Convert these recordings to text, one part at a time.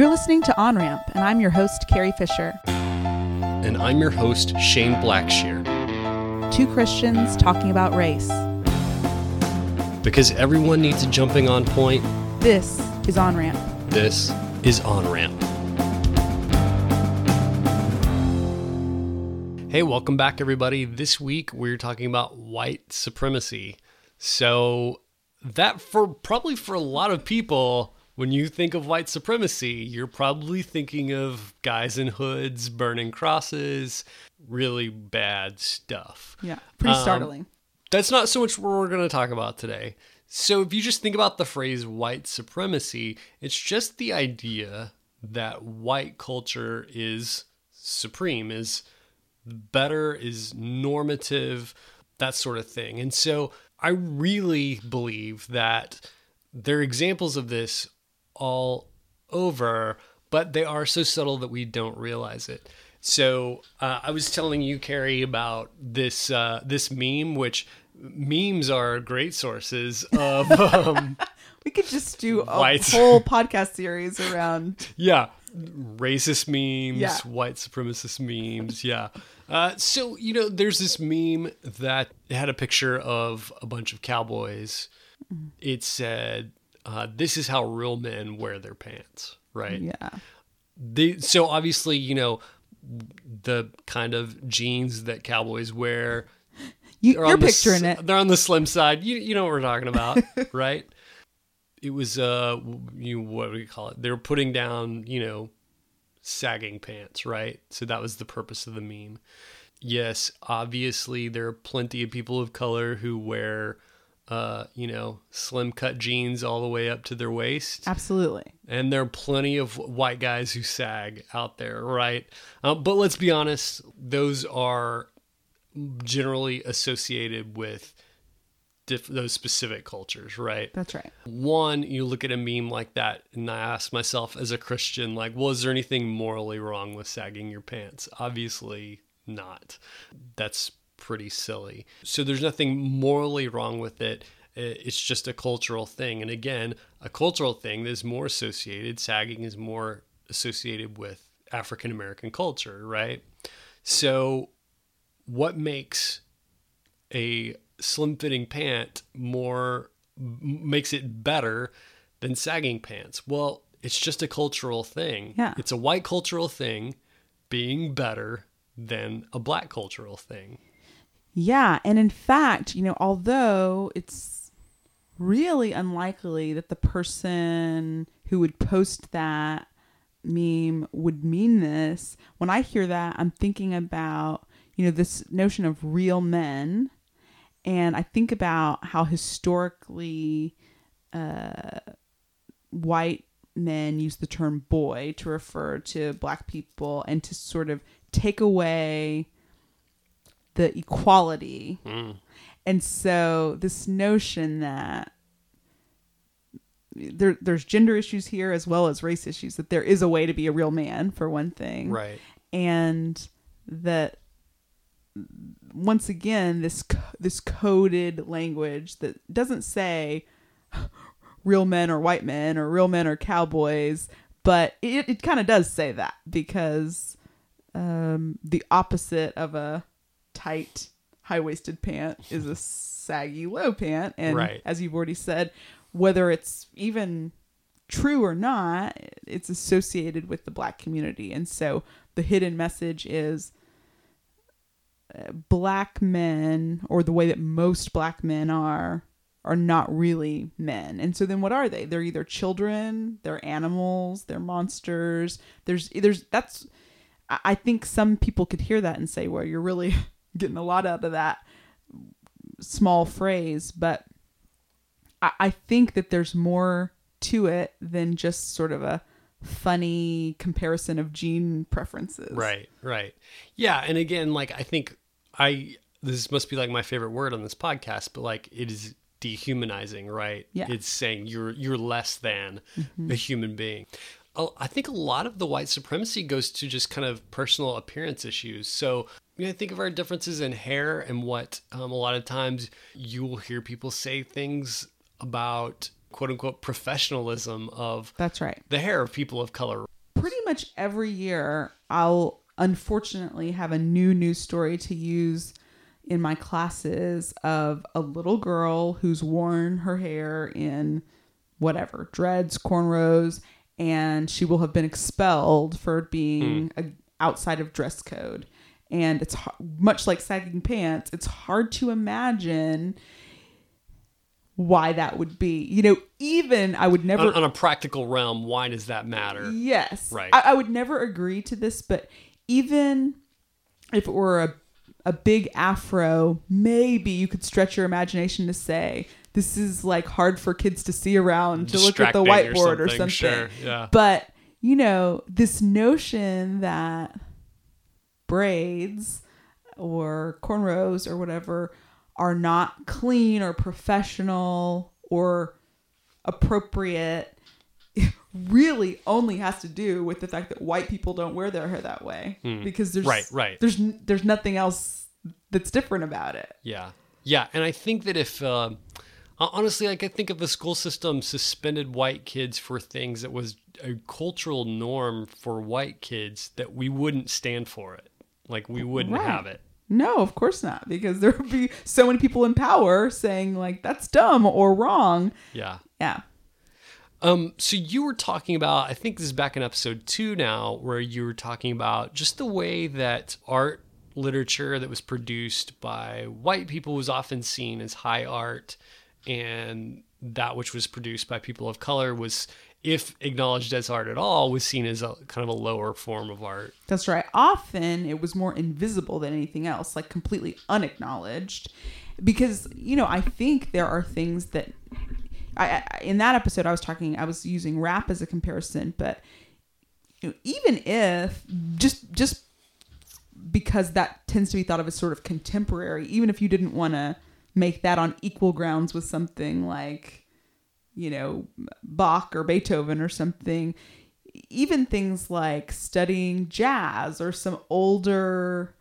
You're listening to On Ramp, and I'm your host, Kerri Fisher. And I'm your host, Shane Blackshear. Two Christians talking about race. Because everyone needs a jumping on point, This is On Ramp. this is On Ramp. Hey, welcome back, everybody. This week we're talking about white supremacy. So, that for probably for a lot of people, when you think of white supremacy, you're probably thinking of guys in hoods burning crosses, really bad stuff. Yeah, pretty Um, startling. That's not so much what we're going to talk about today. So, if you just think about the phrase white supremacy, it's just the idea that white culture is supreme, is better, is normative, that sort of thing. And so, I really believe that there are examples of this all over, but they are so subtle that we don't realize it. So uh, I was telling you, Kerri, about this uh, this meme, which memes are great sources of um, We could just do a white- whole podcast series around. yeah racist memes, Yeah. white supremacist memes. Yeah. Uh, so you know, there's this meme that had a picture of a bunch of cowboys. It said, uh, "This is how real men wear their pants." Right. Yeah. they so obviously you know the kind of jeans that cowboys wear You, are you're on the picturing it. they're on the slim side you, you know what we're talking about right it was uh you what do we call it they were putting down you know sagging pants right so that was the purpose of the meme yes obviously there are plenty of people of color who wear uh you know slim cut jeans all the way up to their waist Absolutely. and there are plenty of white guys who sag out there, right? Um, but let's be honest, those are generally associated with diff- those specific cultures, right? That's right. One, you look at a meme like that, and I ask myself as a Christian, like, well, is there anything morally wrong with sagging your pants? Obviously not. That's pretty silly. So there's nothing morally wrong with it. It's just a cultural thing. And again, a cultural thing that is more associated, sagging is more associated with African American culture, right? So what makes a slim fitting pant more makes it better than sagging pants well it's just a cultural thing Yeah. it's a white cultural thing being better than a black cultural thing Yeah, and in fact, you know, although it's really unlikely that the person who would post that meme would mean this, when I hear that, I'm thinking about, you know, this notion of real men. And I think about how historically uh, white men use the term boy to refer to black people and to sort of take away the equality. And so this notion that there there's gender issues here as well as race issues that there is a way to be a real man for one thing. right And that once again this this coded language that doesn't say real men or white men or real men or cowboys, but it, it kind of does say that because um, the opposite of a tight high waisted pant is a saggy low pant, and Right. as you've already said, whether it's even true or not, it's associated with the black community, and so the hidden message is uh, black men or the way that most black men are are not really men. And so then what are they? They're either children, they're animals, they're monsters. There's there's that's I I think some people could hear that and say, well, you're really getting a lot out of that small phrase, but I, I think that there's more to it than just sort of a funny comparison of jean preferences. right right yeah and again like i think i this must be like my favorite word on this podcast but like it is dehumanizing right Yeah. it's saying you're you're less than mm-hmm. a human being Oh, I think a lot of the white supremacy goes to just kind of personal appearance issues. So, you know, think of our differences in hair and what um, a lot of times you will hear people say things about quote unquote professionalism of That's right. the hair of people of color. pretty much every year I'll unfortunately have a new news story to use in my classes of a little girl who's worn her hair in whatever dreads, cornrows, and she will have been expelled for being a, outside of dress code. And it's much like sagging pants. It's hard to imagine why that would be. You know, even I would never on, on a practical realm, why does that matter? Yes. Right. I, I would never agree to this, but even if it were a, a big afro, maybe you could stretch your imagination to say this is like hard for kids to see around to look at the whiteboard or something, something. Sure. Yeah. But, you know, this notion that braids or cornrows or whatever are not clean or professional or appropriate really only has to do with the fact that white people don't wear their hair that way because there's. Right, right. there's there's nothing else that's different about it. Yeah, yeah, and I think that if uh, honestly, like I think if the school system suspended white kids for things that was a cultural norm for white kids, that we wouldn't stand for it. Like we wouldn't Right. have it. No, of course not, because there would be so many people in power saying like that's dumb or wrong. Yeah. Yeah. Um, so you were talking about, I think this is back in episode two now, where you were talking about just the way that art literature that was produced by white people was often seen as high art, and that which was produced by people of color was, if acknowledged as art at all, was seen as a kind of a lower form of art. That's right. Often it was more invisible than anything else, like completely unacknowledged. Because, you know, I think there are things that I, I in that episode I was talking I was using rap as a comparison, but you know, even if just just because that tends to be thought of as sort of contemporary, even if you didn't want to make that on equal grounds with something like you know Bach or Beethoven or something, even things like studying jazz or some older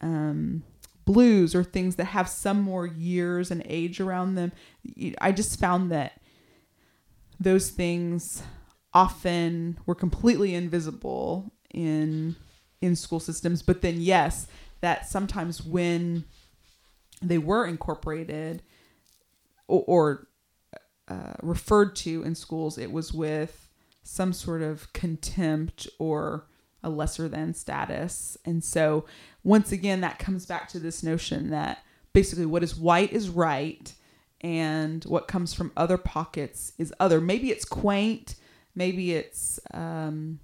um, blues or things that have some more years and age around them. I just found that those things often were completely invisible in in school systems. But then, yes, that sometimes when they were incorporated or, or uh, referred to in schools, it was with some sort of contempt or a lesser than status. And so, once again, that comes back to this notion that basically what is white is right and what comes from other pockets is other. Maybe it's quaint, maybe it's. Um,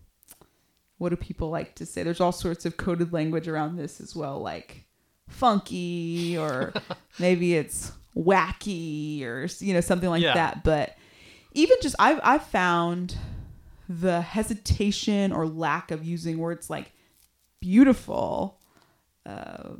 what do people like to say? There's all sorts of coded language around this as well, like funky or maybe it's wacky or you know something like Yeah. that. But even just I've I've found the hesitation or lack of using words like beautiful, uh,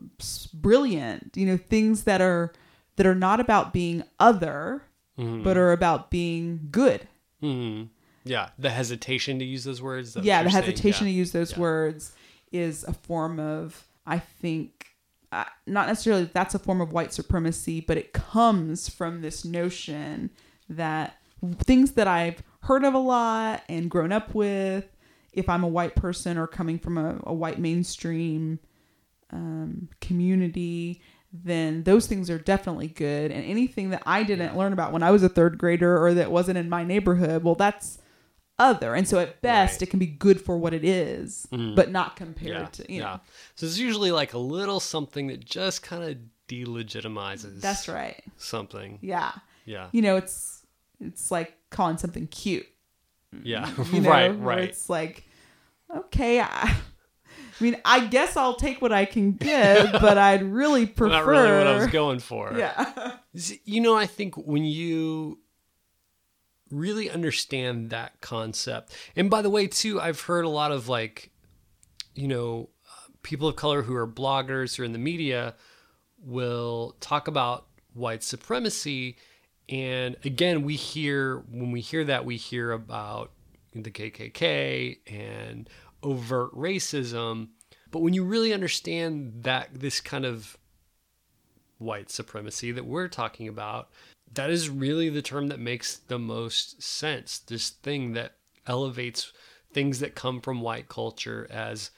brilliant, you know, things that are that are not about being other, but are about being good. hmm Yeah, the hesitation to use those words. is that what yeah, the hesitation Yeah. to use those Yeah. words is a form of, I think, uh, not necessarily that that's a form of white supremacy, but it comes from this notion that things that I've heard of a lot and grown up with, if I'm a white person or coming from a, a white mainstream um, community, then those things are definitely good. And anything that I didn't learn about when I was a third grader or that wasn't in my neighborhood, well, that's other. And so at best, Right. it can be good for what it is, mm-hmm. but not compared Yeah, to, you yeah. know. So it's usually like a little something that just kind of delegitimizes. That's right. Something. Yeah. Yeah. You know, it's it's like calling something cute. Yeah. You know, right. Right. It's like, okay, I, I mean, I guess I'll take what I can get, but I'd really prefer. Not really what I was going for. Yeah. You know, I think when you really understand that concept, and by the way, too, I've heard a lot of like, you know, people of color who are bloggers or in the media will talk about white supremacy. And again, we hear, when we hear that, we hear about the KKK and overt racism. But when you really understand that this kind of white supremacy that we're talking about, that is really the term that makes the most sense. This thing that elevates things that come from white culture as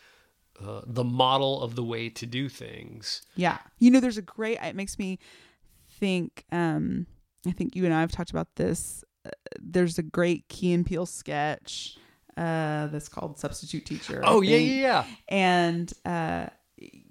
uh, the model of the way to do things. Yeah. You know, there's a great, it makes me think, um, I think you and I have talked about this. Uh, there's a great Key and Peele sketch uh, that's called Substitute Teacher. Oh yeah, yeah, yeah. And uh,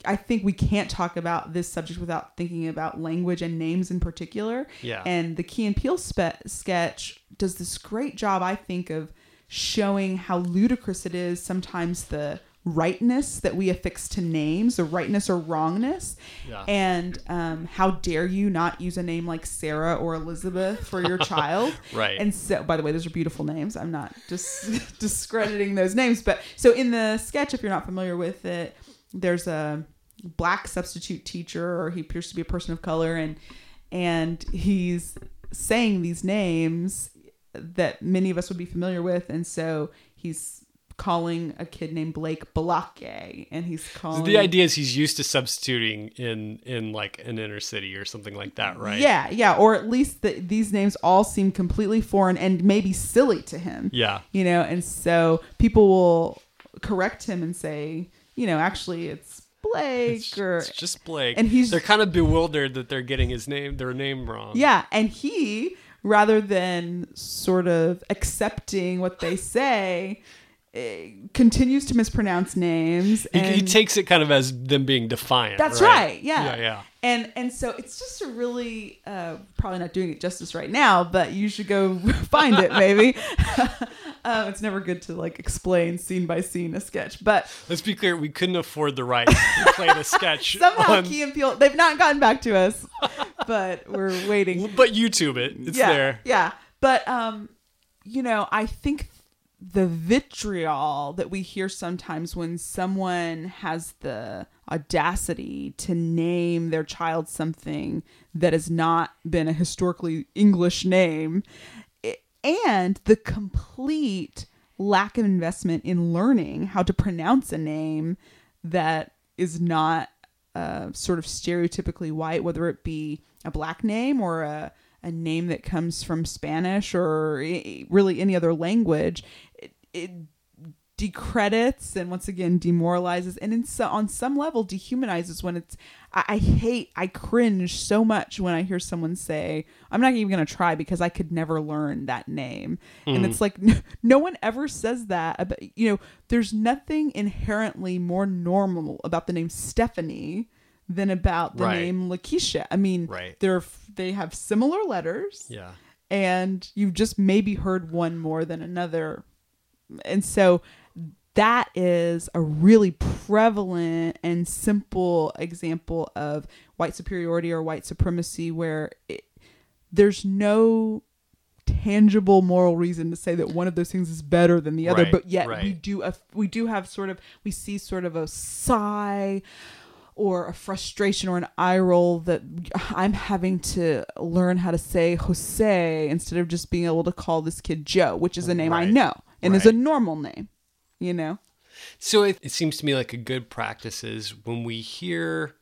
I think we can't talk about this subject without thinking about language and names in particular. Yeah. And the Key and Peele spe- sketch does this great job, I think, of showing how ludicrous it is sometimes the rightness that we affix to names, the rightness or wrongness, Yeah. and um, how dare you not use a name like Sarah or Elizabeth for your child? Right. And so, by the way, those are beautiful names. I'm not just discrediting those names, but so in the sketch, if you're not familiar with it, there's a black substitute teacher, or he appears to be a person of color, and and he's saying these names that many of us would be familiar with, and so he's calling a kid named Blake Balake, and he's calling The idea is he's used to substituting in in like an inner city or something like that, right? Yeah, yeah, or at least the, these names all seem completely foreign and maybe silly to him. Yeah. you know, and so people will correct him and say, you know, actually it's Blake It's, or it's just Blake. and he's- they're kind of bewildered that they're getting his name their name wrong. yeah, and he rather than sort of accepting what they say. eh, continues to mispronounce names He, and he takes it kind of as them being defiant. That's right. Yeah. Yeah, yeah. And and so it's just a really uh, probably not doing it justice right now, but you should go find it maybe. um, it's never good to like explain scene by scene a sketch, but Let's be clear, we couldn't afford the rights to play the sketch. somehow on- Key and Peele they've not gotten back to us, but we're waiting. but YouTube it. It's yeah, there. Yeah, but um, you know, I think the vitriol that we hear sometimes when someone has the audacity to name their child something that has not been a historically English name, and the complete lack of investment in learning how to pronounce a name that is not uh, sort of stereotypically white, whether it be a black name or a, a name that comes from Spanish or really any other language, it, it decredits and once again demoralizes and in so, on some level dehumanizes when it's I, I hate I cringe so much when I hear someone say I'm not even gonna try because I could never learn that name and hmm. it's like no, no one ever says that about you know there's nothing inherently more normal about the name Stephanie than about the Right. name Lakeisha I mean Right. they're they have similar letters Yeah. and you've just maybe heard one more than another. And so that is a really prevalent and simple example of white superiority or white supremacy where it, there's no tangible moral reason to say that one of those things is better than the other Right, but yet we do a we do have sort of we see sort of a sigh or a frustration or an eye roll that I'm having to learn how to say Jose instead of just being able to call this kid Joe, which is a name I know and is a normal name, you know? So it, it seems to me like a good practice is when we hear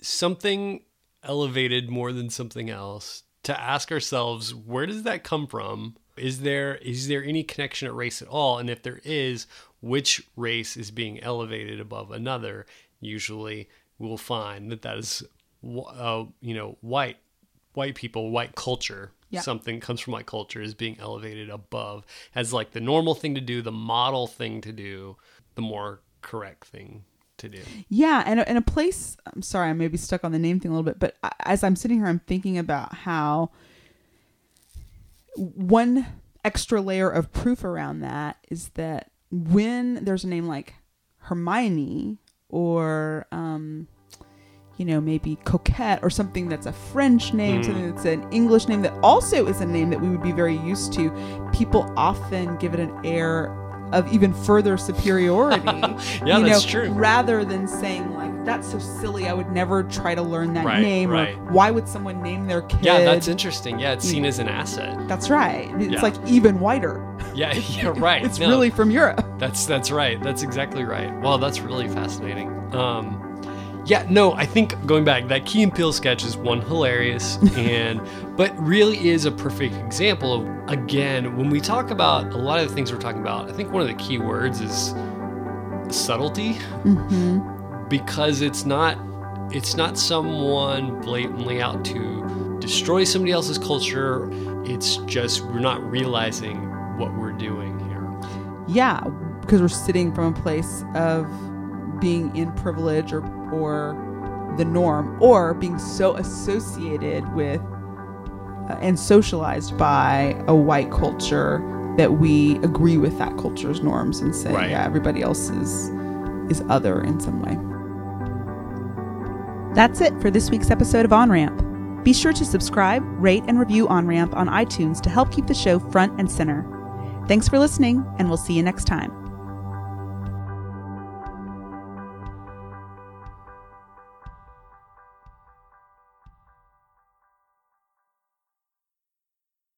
something elevated more than something else to ask ourselves where does that come from? Is there is there any connection at race at all? And if there is which race is being elevated above another? Usually we'll find that that is uh, you know white white people white culture Yeah. something comes from my culture is being elevated above as like the normal thing to do the model thing to do the more correct thing to do Yeah, and in a place. I'm sorry, I may be stuck on the name thing a little bit, but as I'm sitting here, I'm thinking about how one extra layer of proof around that is that when there's a name like Hermione or um, you know maybe Coquette or something that's a French name, Mm. something that's an English name that also is a name that we would be very used to, people often give it an air of even further superiority. Yeah, you that's know, true. Rather than saying like that's so silly, I would never try to learn that Right, name, right. or why would someone name their kid? yeah that's interesting yeah it's seen as an asset That's right. It's Yeah. like even whiter. yeah yeah right It's No. really from Europe. That's that's right. That's exactly right. Well, that's really fascinating. Um, Yeah, no, I think going back, that Key and Peele sketch is one hilarious and but really is a perfect example of again, when we talk about a lot of the things we're talking about, I think one of the key words is subtlety. Mm-hmm. Because it's not it's not someone blatantly out to destroy somebody else's culture. It's just we're not realizing what we're doing here. Yeah, because we're sitting from a place of being in privilege or or the norm or being so associated with uh, and socialized by a white culture that we agree with that culture's norms and say Right. yeah everybody else is is other in some way That's it for this week's episode of On Ramp. Be sure to subscribe, rate, and review On Ramp on iTunes to help keep the show front and center. Thanks for listening, and we'll see you next time.